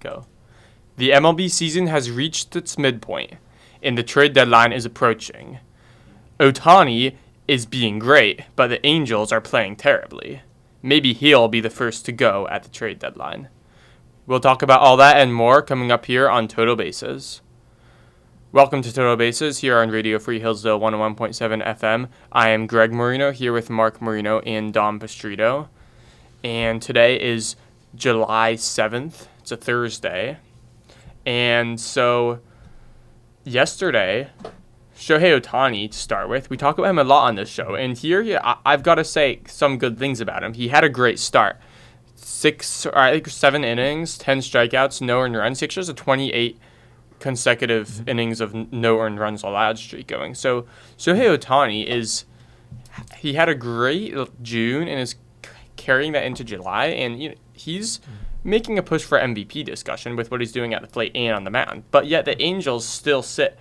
go. The MLB season has reached its midpoint, and the trade deadline is approaching. Ohtani is being great, but the Angels are playing terribly. Maybe he'll be the first to go at the trade deadline. We'll talk about all that and more coming up here on Total Bases. Welcome to Total Bases here on Radio Free Hillsdale 101.7 FM. I am Greg Marino here with Mark Marino and Dom Pastrito. And today is July 7th. It's a Thursday. And so yesterday, Shohei Ohtani to start with. We talk about him a lot on this show, and here yeah, I, have got to say some good things about him. He had a great start, six, or I think seven innings, ten strikeouts, no earned runs. He actually has a twenty-eight consecutive mm-hmm. innings of no earned runs allowed streak going. So Shohei Ohtani is he had a great June and is carrying that into July, and you know, he's mm-hmm. Making a push for MVP discussion with what he's doing at the plate and on the mound. But yet the Angels still sit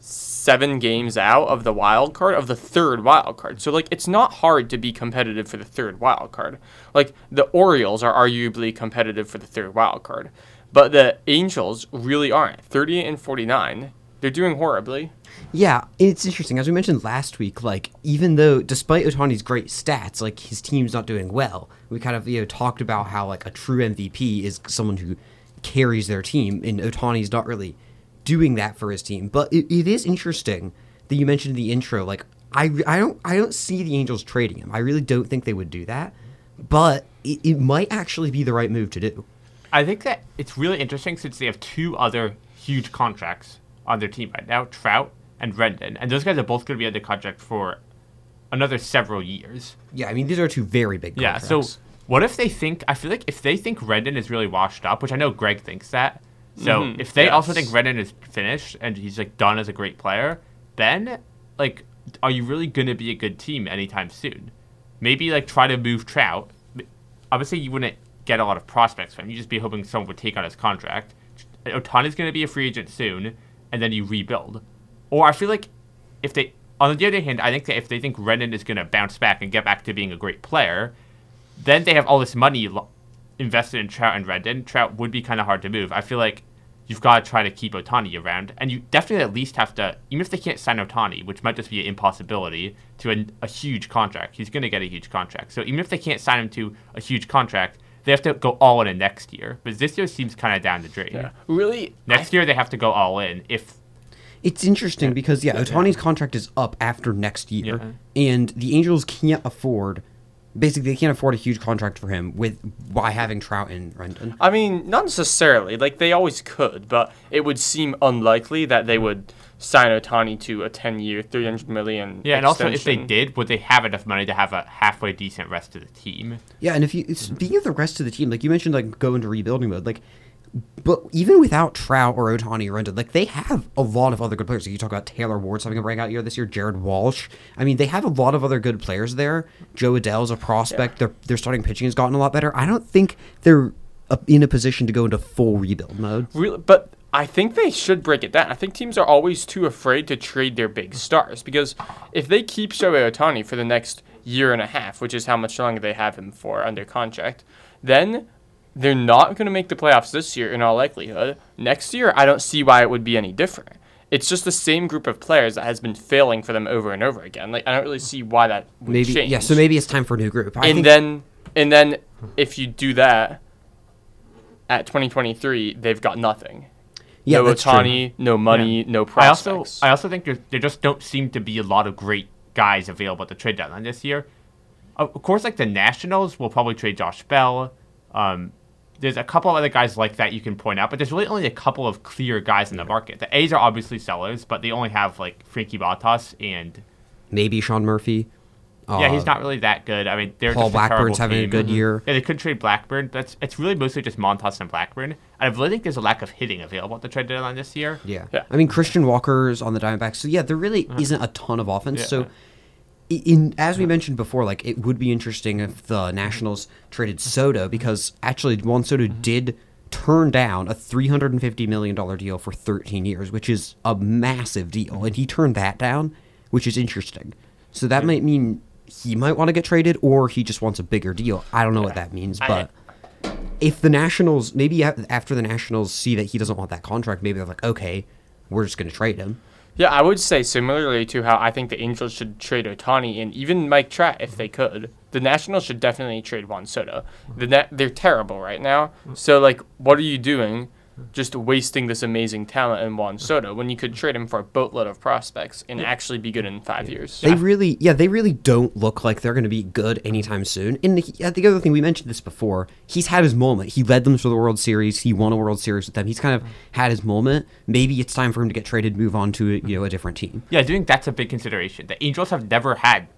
seven games out of the wild card of the third wild card. So like it's not hard to be competitive for the third wild card. Like the Orioles are arguably competitive for the third wild card. But the Angels really aren't. 38 and 49. They're doing horribly. Yeah, it's interesting. As we mentioned last week, like even though despite Ohtani's great stats, like his team's not doing well. We kind of you know talked about how like a true MVP is someone who carries their team, and Ohtani's not really doing that for his team. But it, it is interesting that you mentioned in the intro, like I, I don't I don't see the Angels trading him. I really don't think they would do that. But it, it might actually be the right move to do. I think that it's really interesting since they have two other huge contracts on their team right now, Trout and Rendon, and those guys are both going to be under contract for another several years. Yeah, I mean these are two very big. Contracts. Yeah, so what if they think? I feel like if they think Rendon is really washed up, which I know Greg thinks that. So mm-hmm. if they yes. also think Rendon is finished and he's like done as a great player, then like, are you really going to be a good team anytime soon? Maybe like try to move Trout. Obviously, you wouldn't get a lot of prospects from him. You just be hoping someone would take on his contract. Ohtani's going to be a free agent soon, and then you rebuild. Or I feel like if they, on the other hand, I think that if they think Rendon is going to bounce back and get back to being a great player, then they have all this money invested in Trout and Rendon. Trout would be kind of hard to move. I feel like you've got to try to keep Ohtani around, and you definitely at least have to, even if they can't sign Ohtani, which might just be an impossibility, to a huge contract. He's going to get a huge contract. So even if they can't sign him to a huge contract, they have to go all in next year. But this year seems kind of down the drain. Yeah. Really? Next I... year they have to go all in if it's interesting because yeah, Ohtani's contract is up after next year, yeah. and the Angels can't afford basically they can't afford a huge contract for him with by having Trout and Rendon. I mean, not necessarily. Like they always could, but it would seem unlikely that they would sign Ohtani to a ten-year, three hundred million. Yeah, extension. and also if they did, would they have enough money to have a halfway decent rest of the team? Yeah, and if you speaking of the rest of the team, like you mentioned, like go into rebuilding mode, like but even without Trout or Ohtani or Rendon, like they have a lot of other good players. Like you talk about Taylor Ward's having a breakout year this year, Jared Walsh. I mean, they have a lot of other good players there. Jo Adell's a prospect. Yeah. Their their starting pitching has gotten a lot better. I don't think they're uh, in a position to go into full rebuild mode. Really, but I think they should break it down. I think teams are always too afraid to trade their big stars because if they keep Shohei Ohtani for the next year and a half, which is how much longer they have him for under contract, then they're not going to make the playoffs this year in all likelihood. Next year, I don't see why it would be any different. It's just the same group of players that has been failing for them over and over again. Like I don't really see why that would maybe change. yeah. So maybe it's time for a new group. I and then and then if you do that at 2023, they've got nothing. Yeah, no Ohtani, no money, yeah. no prospects. I also I also think there, there just don't seem to be a lot of great guys available at the trade deadline this year. Of course, like the Nationals will probably trade Josh Bell. Um, there's a couple of other guys like that you can point out, but there's really only a couple of clear guys in the market. The A's are obviously sellers, but they only have like Frankie Montas and maybe Sean Murphy. yeah, he's uh, not really that good. I mean, they're Paul just Blackburn's a having team. a good year. Yeah, they could trade Blackburn. That's it's really mostly just Montas and Blackburn. I really think there's a lack of hitting available at the trade deadline this year. Yeah, yeah. I mean, Christian Walker's on the Diamondbacks, so yeah, there really uh-huh. isn't a ton of offense. Yeah. So in as we mentioned before, like it would be interesting if the Nationals traded Soto because actually Juan Soto mm-hmm. did turn down a $350 million deal for 13 years, which is a massive deal. And he turned that down, which is interesting. So that might mean he might want to get traded or he just wants a bigger deal. I don't know what that means, but. If the Nationals maybe after the Nationals see that he doesn't want that contract, maybe they're like, okay, we're just going to trade him. Yeah, I would say similarly to how I think the Angels should trade Ohtani and even Mike Trout if they could. The Nationals should definitely trade Juan Soto. The net, they're terrible right now. So like, what are you doing? Just wasting this amazing talent in Juan Soto when you could trade him for a boatload of prospects and actually be good in five years. They really, yeah, they really don't look like they're going to be good anytime soon. And the, the other thing we mentioned this before, he's had his moment. He led them to the World Series. He won a World Series with them. He's kind of had his moment. Maybe it's time for him to get traded, and move on to you know a different team. Yeah, I think that's a big consideration. The Angels have never had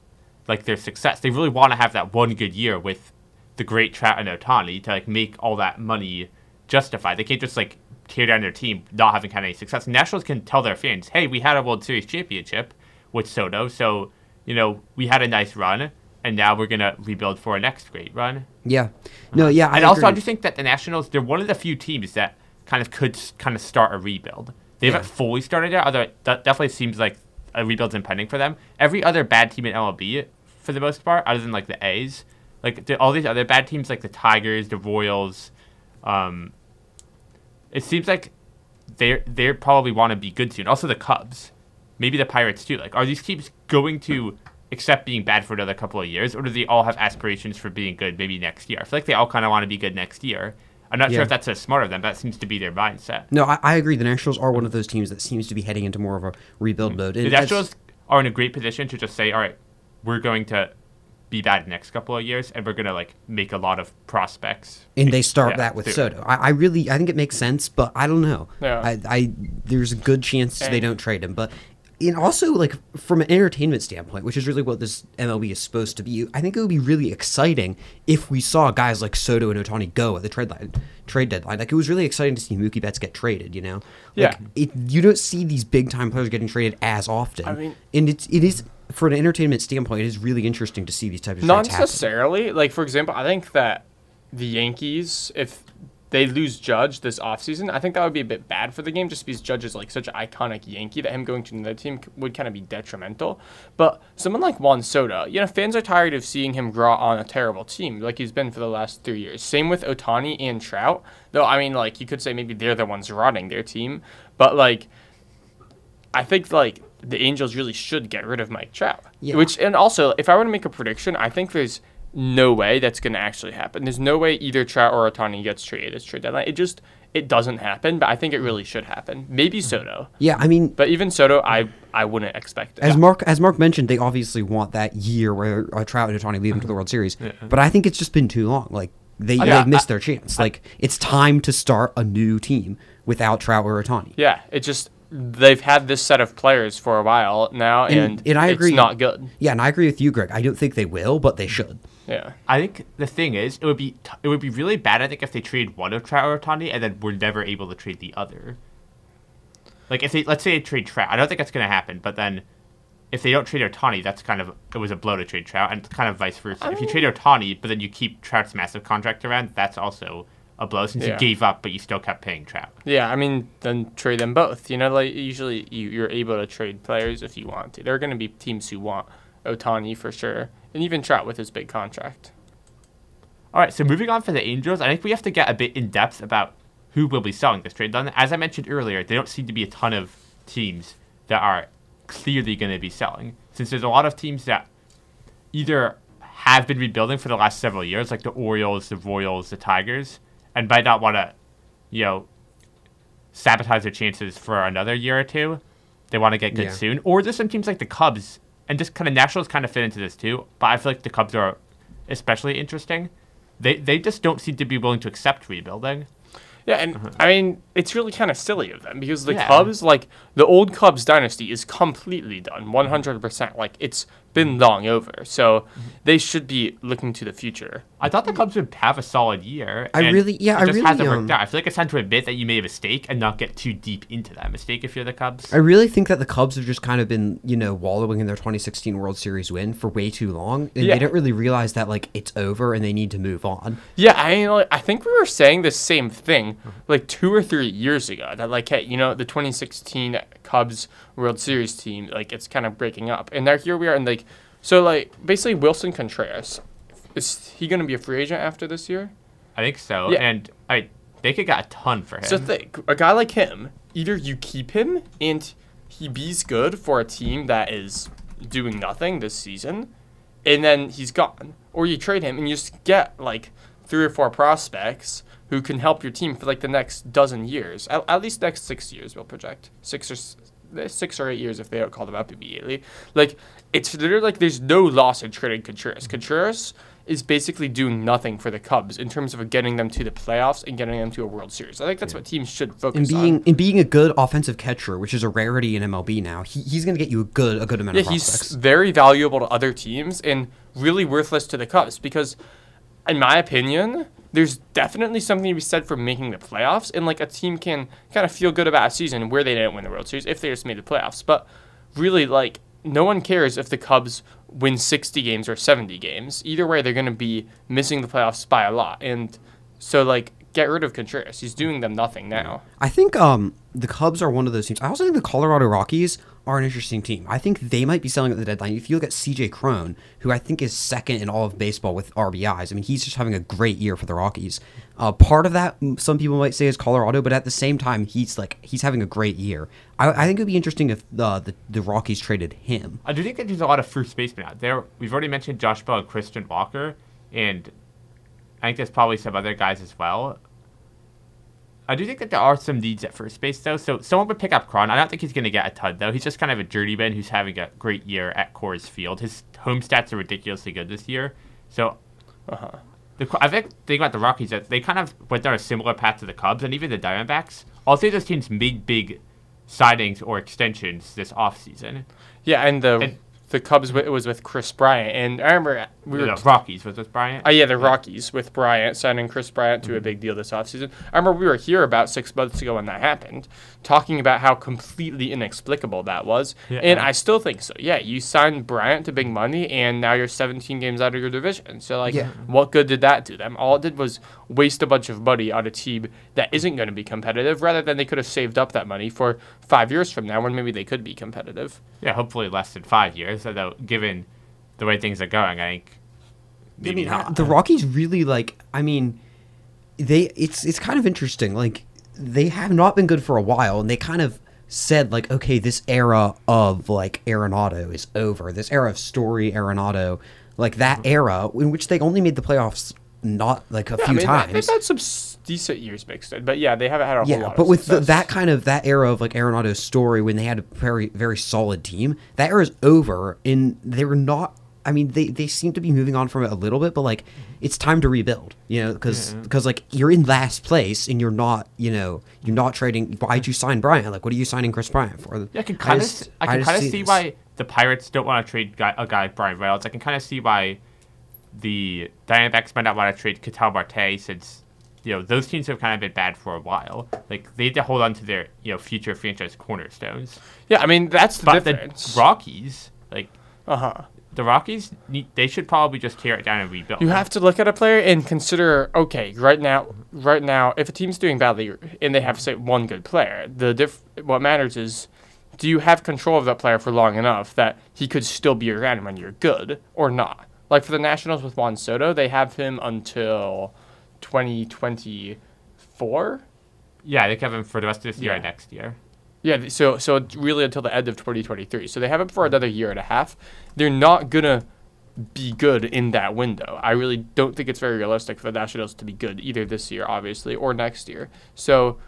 like their success. They really want to have that one good year with the great Trout and Ohtani to like make all that money justify. They can't just like tear down their team not having had any success. Nationals can tell their fans, "Hey, we had a World Series championship with Soto, so you know we had a nice run, and now we're gonna rebuild for a next great run." Yeah, no, yeah, I and also, I agree. just think that the Nationals, they're one of the few teams that kind of could kind of start a rebuild. They Yeah. haven't fully started yet, although that definitely seems like a rebuild's impending for them. Every other bad team in MLB, for the most part, other than like the A's, like all these other bad teams like the Tigers, the Royals, um, it seems like they they probably want to be good soon. Also, the Cubs, maybe the Pirates too. Like, are these teams going to accept being bad for another couple of years, or do they all have aspirations for being good maybe next year? I feel like they all kind of want to be good next year. I'm not Yeah. sure if that's a smart of them. But that seems to be their mindset. No, I, I agree. The Nationals are one of those teams that seems to be heading into more of a rebuild mm. mode. And The Nationals are in a great position to just say, all right, we're going to be bad the next couple of years, and we're going to like make a lot of prospects. and they start Yeah, that with too. Soto. I, I really, I think it makes sense, but I don't know. Yeah. I, I there's a good chance they don't trade him, but. And also, like from an entertainment standpoint, which is really what this MLB is supposed to be, I think it would be really exciting if we saw guys like Soto and Ohtani go at the trade line, trade deadline. Like it was really exciting to see Mookie Betts get traded. You know, like, Yeah. It, you don't see these big time players getting traded as often. I mean- and it's it is for an entertainment standpoint, it is really interesting to see these types of Not trades happen. necessarily. Like for example, I think that the Yankees, if they lose Judge this offseason, I think that would be a bit bad for the game just because Judge is like such an iconic Yankee that him going to another team would kind of be detrimental. But someone like Juan Soto, you know, fans are tired of seeing him grow on a terrible team like he's been for the last three years. Same with Ohtani and Trout. Though I mean like you could say maybe they're the ones rotting their team. But like I think like the Angels really should get rid of Mike Trout. Yeah. Which and also, if I were to make a prediction, I think there's no way that's going to actually happen. There's no way either Trout or Ohtani gets traded this trade deadline. It just it doesn't happen, but I think it really should happen. Maybe Soto, Yeah, I mean, but even Soto, I I wouldn't expect it. As Mark as Mark mentioned, they obviously want that year where uh, Trout and Ohtani lead them to the World Series. But I think it's just been too long. Like they yeah, they've missed I- their chance. like it's time to start a new team without Trout or Ohtani. yeah, it just they've had this set of players for a while now, And- and, and I agree. it's not good. Yeah, and I agree with you, Greg. I don't think they will, but they should. Yeah. I think the thing is, it would be t- it would be really bad. I think if they trade one of Trout or Ohtani, and then we're never able to trade the other. Like if they let's say they trade Trout, I don't think that's going to happen. But then, if they don't trade Ohtani, that's kind of it was a blow to trade Trout, and kind of vice versa. if you trade Ohtani, but then you keep Trout's massive contract around, that's also a blow since Yeah. you gave up, but you still kept paying Trout. Yeah, I mean, then trade them both. You know, like usually you, you're able to trade players if you want to. There are going to be teams who want Ohtani for sure, and even Trout with his big contract. All right, so moving on for the Angels, I think we have to get a bit in depth about who will be selling this trade. Then, As I mentioned earlier, there don't seem to be a ton of teams that are clearly going to be selling, since there's a lot of teams that either have been rebuilding for the last several years, like the Orioles, the Royals, the Tigers, and might not want to, you know, sabotage their chances for another year or two. They want to get good Yeah. soon. Or there's some teams like the Cubs, and just kind of Nationals kind of fit into this too. But I feel like the Cubs are especially interesting. They they just don't seem to be willing to accept rebuilding. Yeah, and uh-huh. I mean, it's really kind of silly of them because the Yeah. Cubs, like the old Cubs dynasty, is completely done, one hundred percent. Like it's been long over, so they should be looking to the future. I thought the Cubs would have a solid year. I really- yeah, it I just really, hasn't worked um, out. I feel like it's time to admit that you made a mistake and not get too deep into that mistake if you're the Cubs. I really think that the Cubs have just kind of been, you know, wallowing in their 2016 World Series win for way too long, and Yeah. they don't really realize that like it's over and they need to move on. Yeah, I mean, like, I think we were saying the same thing like two or three years ago. That like, hey, you know, the 2016 Cubs World Series team, like, it's kind of breaking up, and now here we are, and like, so like, basically, Willson Contreras, is he going to be a free agent after this year? I think so. Yeah. And I they could got a ton for him. So think, a guy like him, either you keep him and he be's good for a team that is doing nothing this season, and then he's gone, or you trade him and you just get like three or four prospects who can help your team for like the next dozen years, at, at least next six years. We'll project six or eh, six or eight years if they don't call them up immediately. Like it's literally like there's no loss in trading Contreras. Mm-hmm. Contreras is basically doing nothing for the Cubs in terms of getting them to the playoffs and getting them to a World Series. I think that's what teams should focus And being on. and being a good offensive catcher, which is a rarity in MLB now, he, he's going to get you a good a good amount Yeah, of he's very valuable to other teams and really worthless to the Cubs because, in my opinion, there's definitely something to be said for making the playoffs. And like a team can kind of feel good about a season where they didn't win the World Series if they just made the playoffs. But really, like no one cares if the Cubs win 60 games or 70 games. Either way, they're going to be missing the playoffs by a lot. And so, like, get rid of Contreras. He's doing them nothing now. I think um, the Cubs are one of those teams. I also think the Colorado Rockies are an interesting team. I think they might be selling at the deadline. If you look at CJ Cron, who I think is second in all of baseball with RBIs, I mean, he's just having a great year for the Rockies. Uh, part of that, some people might say, is Colorado, but at the same time, he's like he's having a great year. I, I think it would be interesting if the, the the Rockies traded him. I do think that there's a lot of first basemen out there. We've already mentioned Josh Bell and Christian Walker, and I think there's probably some other guys as well. I do think that there are some needs at first base though. So someone would pick up Cron. I don't think he's going to get a ton though. He's just kind of a journeyman who's having a great year at Coors Field. His home stats are ridiculously good this year. So Uh-huh. the, I think the thing about the Rockies that they kind of went down a similar path to the Cubs and even the Diamondbacks. All three of those teams made big signings or extensions this offseason. Yeah, and the And- the Cubs wi- it was with Kris Bryant, and I remember we were The Rockies was with Bryant. Oh yeah, the Rockies with Bryant signing Kris Bryant Mm-hmm. to a big deal this offseason. I remember we were here about six months ago when that happened, talking about how completely inexplicable that was. Yeah. And I still think so. Yeah, you signed Bryant to big money, and now you're 17 games out of your division. So like, Yeah. what good did that do them? All it did was waste a bunch of money on a team that isn't going to be competitive, rather than they could have saved up that money for five years from now when maybe they could be competitive. Yeah, hopefully less than five years. Although, given the way things are going, I think maybe not. The Rockies really like. I mean, they it's it's kind of interesting. Like they have not been good for a while, and they kind of said like, okay, this era of like Arenado is over. This era of Story Arenado, like that mm-hmm. era in which they only made the playoffs not like a Yeah, I few mean, times. They've had some decent years mixed in, but yeah, they haven't had a whole yeah, lot. but with the, that kind of that era of like Arenado's story when they had a very very solid team, that era is over, and they were not. I mean, they they seem to be moving on from it a little bit, but like it's time to rebuild. You know, because because like you're in last place and you're not. You know, you're not trading. Why'd you sign Bryant? Like, what are you signing Kris Bryant for? Yeah, I can kind of, I can kind of see this. why the Pirates don't want to trade guy, a guy like Bryan Reynolds. I can kind of see why the Diamondbacks might not want to trade Ketel Marte since you know those teams have kind of been bad for a while. Like they need to hold on to their you know future franchise cornerstones. yeah, I mean that's the But difference. the Rockies, like uh huh. the Rockies, need, they should probably just tear it down and rebuild. You have to look at a player and consider, okay, right now, right now, if a team's doing badly and they have say one good player, the diff- what matters is, do you have control of that player for long enough that he could still be around when you're good or not? Like for the Nationals with Juan Soto, they have him until 2024. Yeah, they have him for the rest of this year Yeah. and next year. Yeah, so so really until the end of 2023. So they have him for another year and a half. They're not gonna be good in that window. I really don't think it's very realistic for the Nationals to be good either this year, obviously, or next year. So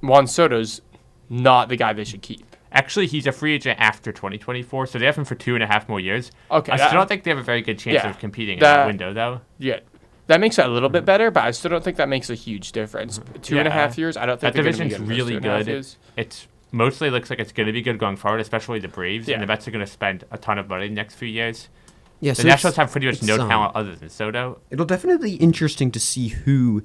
Juan Soto's not the guy they should keep. Actually, he's a free agent after 2024, so they have him for two and a half more years. Okay, I that- still don't think they have a very good chance Yeah, of competing in that- that window, though. Yeah, that makes it a little bit better, but I still don't think that makes a huge difference. Two and a half years, I don't think That they're gonna be division's good in those really two and a half good. years. It's mostly looks like it's going to be good going forward, especially the Braves. Yeah. And the Mets are going to spend a ton of money in the next few years. Yeah, The so Nationals have pretty much no it's, um, talent other than Soto. It'll definitely be interesting to see who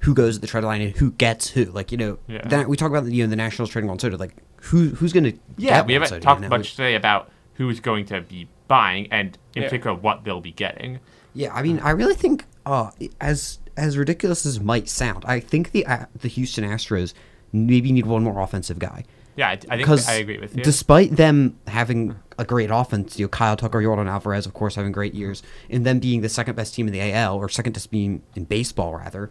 who goes at the trade line and who gets who. Like you know, Yeah. that, we talk about you know the Nationals trading on Soto. Like who who's going to Yeah, get we haven't Soto, talked you know? much today about who's going to be buying and, in Yeah. particular, what they'll be getting. Yeah, I mean, I really think uh, as as ridiculous as it might sound, I think the uh, the Houston Astros maybe need one more offensive guy. Yeah, I, I think I agree with you. despite them having a great offense, you know, Kyle Tucker, Yordan Alvarez, of course, having great years, and them being the second best team in the AL or second best team in baseball, rather,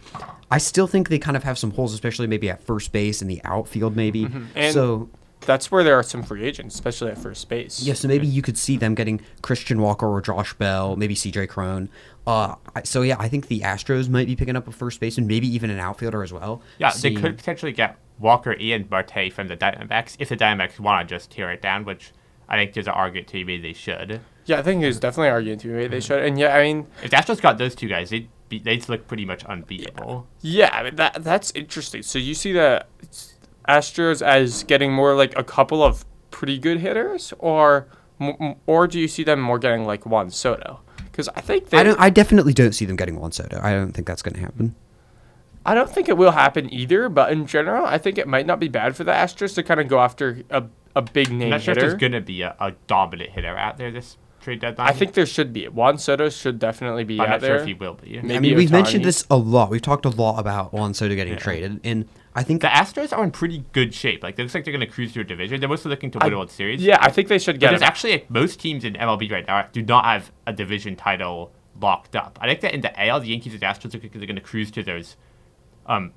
I still think they kind of have some holes, especially maybe at first base and the outfield, maybe. Mm-hmm. So That's where there are some free agents, especially at first base. yeah, so maybe you could see them getting Christian Walker or Josh Bell, maybe CJ Cron. Uh, so yeah, I think the Astros might be picking up a first baseman, maybe even an outfielder as well. yeah, Seeing- they could potentially get Walker and Marte from the Diamondbacks if the Diamondbacks want to just tear it down, which I think there's an argument to be made they should. Yeah, I think there's definitely an argument to be made. They should, and yeah, I mean, If the Astros got those two guys, they'd be, they'd look pretty much unbeatable. yeah, I mean, that that's interesting. So you see the Astros as getting more like a couple of pretty good hitters, or m- m- or do you see them more getting like Juan Soto? Because I think they, I don't. I definitely don't see them getting Juan Soto. I don't think that's going to happen. I don't think it will happen either. But in general, I think it might not be bad for the Astros to kind of go after a a big I'm name not sure if hitter. there's going to be a, a dominant hitter out there this trade deadline. I think there should be. Juan Soto should definitely be I'm out not there. sure if he will be. Maybe I mean, we've mentioned this a lot. We've talked a lot about Juan Soto getting Yeah. traded, and I think The Astros are in pretty good shape. Like, it looks like they're going to cruise through a division. They're mostly looking to win I- a World Series. Yeah, I think they should But get there's actually like, most teams in MLB right now do not have a division title locked up. I think that in the AL, the Yankees and the Astros are going to cruise to those, um,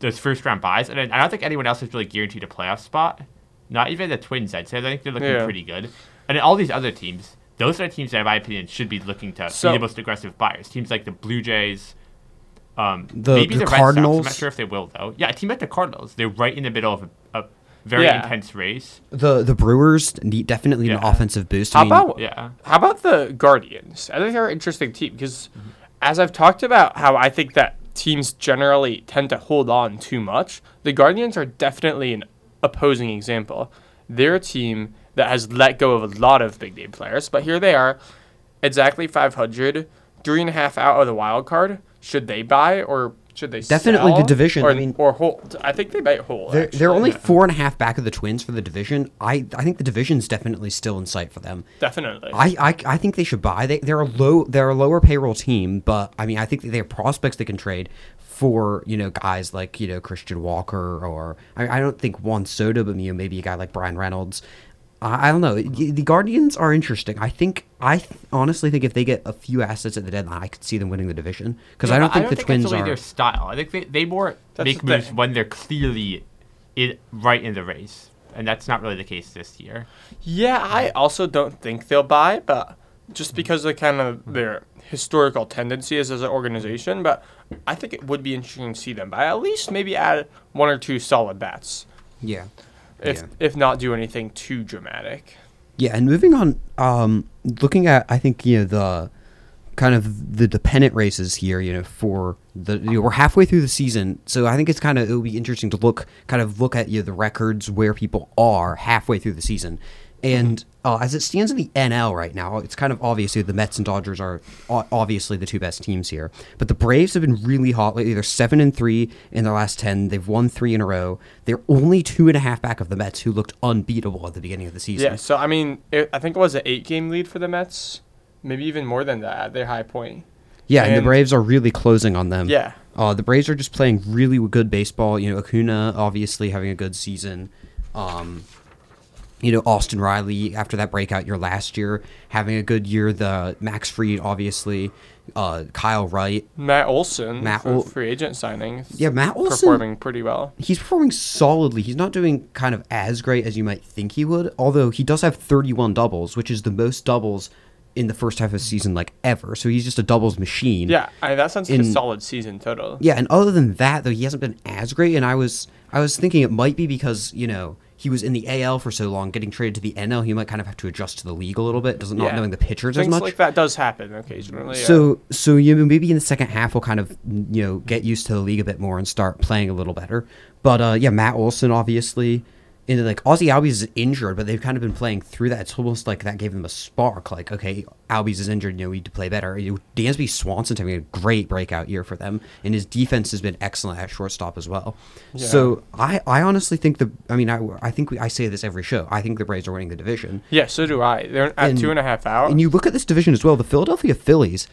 those first round buys, and I don't think anyone else is really guaranteed a playoff spot. Not even the Twins, I'd say. I think they're looking Yeah. pretty good. And then all these other teams, those are teams that, in my opinion, should be looking to So- be the most aggressive buyers. Teams like the Blue Jays. Um, The- maybe the the, Red Sox. I'm not sure if they will though. Yeah, a team like the Cardinals. They're right in the middle of a, a very Yeah. intense race. the the Brewers need definitely an offensive boost. How I mean, about Yeah. How about the Guardians? I think they're an interesting team because, as I've talked about, how I think that teams generally tend to hold on too much. The Guardians are definitely an opposing example. They're a team that has let go of a lot of big name players, but here they are, exactly 500, three and a half out of the wild card. Should they buy or should they Definitely the division, or, I mean- or hold? I think they might hold. they're, they're actually. only four and a half back of the Twins for the division. I I think the division's definitely still in sight for them. definitely. I, I, I think they should buy. They, they're a low they're a lower payroll team, but I mean I think they have prospects they can trade for you know guys like you know Christian Walker or I, I don't think Juan Soto, but you know maybe a guy like Bryan Reynolds. I, I don't know. The Guardians are interesting. I think I th- honestly think if they get a few assets at the deadline, I could see them winning the division because I Yeah, don't but think the Twins that's really are. their style. I think they, they more That's make the moves thing. when they're clearly in, right in the race, and that's not really the case this year. Yeah, I also don't think they'll buy, but just mm. because of kind of their historical tendencies as an organization, but I think it would be interesting to see them buy at least maybe add one or two solid bats, Yeah. If yeah. if not do anything too dramatic. Yeah, and moving on, um, looking at I think you know the kind of the dependent races here. You know, for the you know, we're halfway through the season, so I think it's kind of it'll be interesting to look kind of look at you know, the records where people are halfway through the season, and uh, as it stands in the NL right now, it's kind of obviously the Mets and Dodgers are obviously the two best teams here, but the Braves have been really hot lately. They're seven and three in their last ten. They've won three in a row. They're only two and a half back of the Mets, who looked unbeatable at the beginning of the season. Yeah, so I mean, it, I think it was an eight-game lead for the Mets, maybe even more than that at their high point. Yeah, and, the Braves are really closing on them. Yeah. Uh, the Braves are just playing really good baseball. You know, Acuna obviously having a good season. Um, you know, Austin Riley after that breakout year last year having a good year. The Max Fried obviously, uh, Kyle Wright. Matt Olson, Matt Ol- free agent signing, Yeah, Matt Olson- performing pretty well. He's performing solidly. He's not doing kind of as great as you might think he would, although he does have 31 doubles, which is the most doubles in the first half of the season like ever. So he's just a doubles machine. Yeah, I that sounds like a solid season total. Yeah, and other than that, though, he hasn't been as great. And I was, I was thinking it might be because you know he was in the AL for so long, getting traded to the NL. He might kind of have to adjust to the league a little bit, doesn't not Yeah. knowing the pitchers Things as much. like that does happen occasionally. yeah. So, so you know, maybe in the second half we'll kind of you know get used to the league a bit more and start playing a little better. But uh, yeah, Matt Olson obviously, and like Ozzie Albies is injured, but they've kind of been playing through that. It's almost like that gave them a spark. Like, okay, Albies is injured, you know, we need to play better. You know, Dansby Swanson's having a great breakout year for them, and his defense has been excellent at shortstop as well. So I, I honestly think the, I mean, I, I think we, I say this every show. I think the Braves are winning the division. yeah, so do I. They're at And- two and a half out. And you look at this division as well. The Philadelphia Phillies,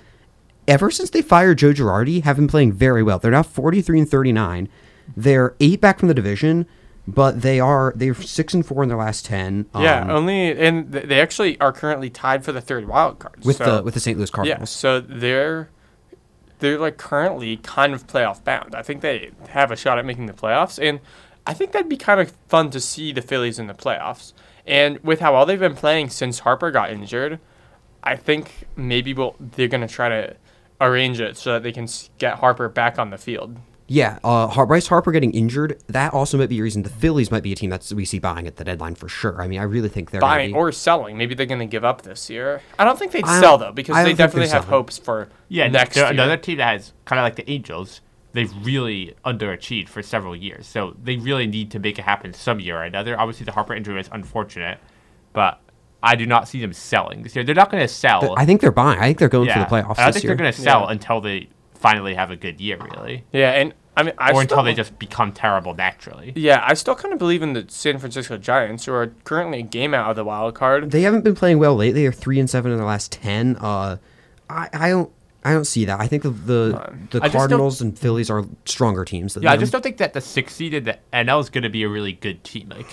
ever since they fired Joe Girardi, have been playing very well. They're now 43 and 39. They're eight back from the division. But they are they're six and four in their last ten. yeah, um, only and they actually are currently tied for the third wild card with so, the with the St. Louis Cardinals. yeah. So they're they're like currently kind of playoff bound. I think they have a shot at making the playoffs, and I think that'd be kind of fun to see the Phillies in the playoffs. And with how well they've been playing since Harper got injured, I think maybe we'll, they're gonna try to arrange it so that they can get Harper back on the field. Yeah, uh, Bryce Harper getting injured, that also might be a reason the Phillies might be a team that we see buying at the deadline for sure. I mean, I really think they're buying be- or selling. Maybe they're going to give up this year. I don't think they'd don't- sell though because they don't think they're definitely have selling. hopes for Yeah, next year. another team that has kind of like the Angels. They've really underachieved for several years, so they really need to make it happen some year or another. Obviously, the Harper injury is unfortunate, but I do not see them selling this year. They're not going to sell. I think they're buying. I think they're going yeah, for the playoffs I don't this think year. they're going to sell Yeah. until they finally have a good year, really, yeah, and I mean, I or still, until they just become terrible naturally. yeah, I still kind of believe in the San Francisco Giants, who are currently a game out of the wild card. They haven't been playing well lately. They're three and seven in the last ten. Uh, I, I don't I don't see that. I think the the, the I just don't- Cardinals and Phillies are stronger teams. Than Yeah, I just don't think that the six seed in the NL is going to be a really good team. Like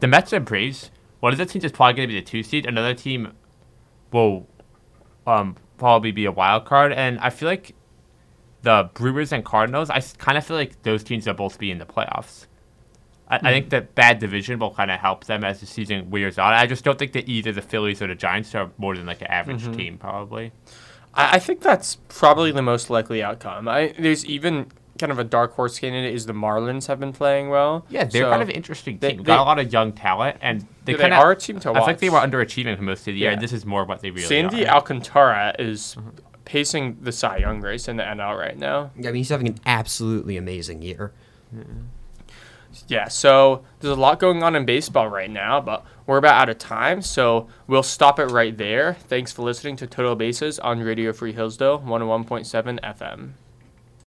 the Mets and Braves, one of the teams is probably going to be the two seed. Another team will um, probably be a wild card, and I feel like the Brewers and Cardinals. I kind of feel like those teams will both be in the playoffs. I, I think hmm. that bad division will kind of help them as the season wears on. I just don't think that either the Phillies or the Giants are more than like an average mm-hmm. team, probably. I, I think that's probably the most likely outcome. I there's even kind of a dark horse candidate is the Marlins have been playing well. Yeah, they're So kind of an interesting team. they- Got a lot of young talent, and they kind are a team to watch. I think they were underachieving for most of the year, Yeah. and this is more what they really Sandy are. Alcantara is mm-hmm. Pacing the Cy Young race in the NL right now. I mean, he's having an absolutely amazing year. Yeah, so there's a lot going on in baseball right now, but we're about out of time, so we'll stop it right there. Thanks for listening to Total Bases on Radio Free Hillsdale 101.7 FM.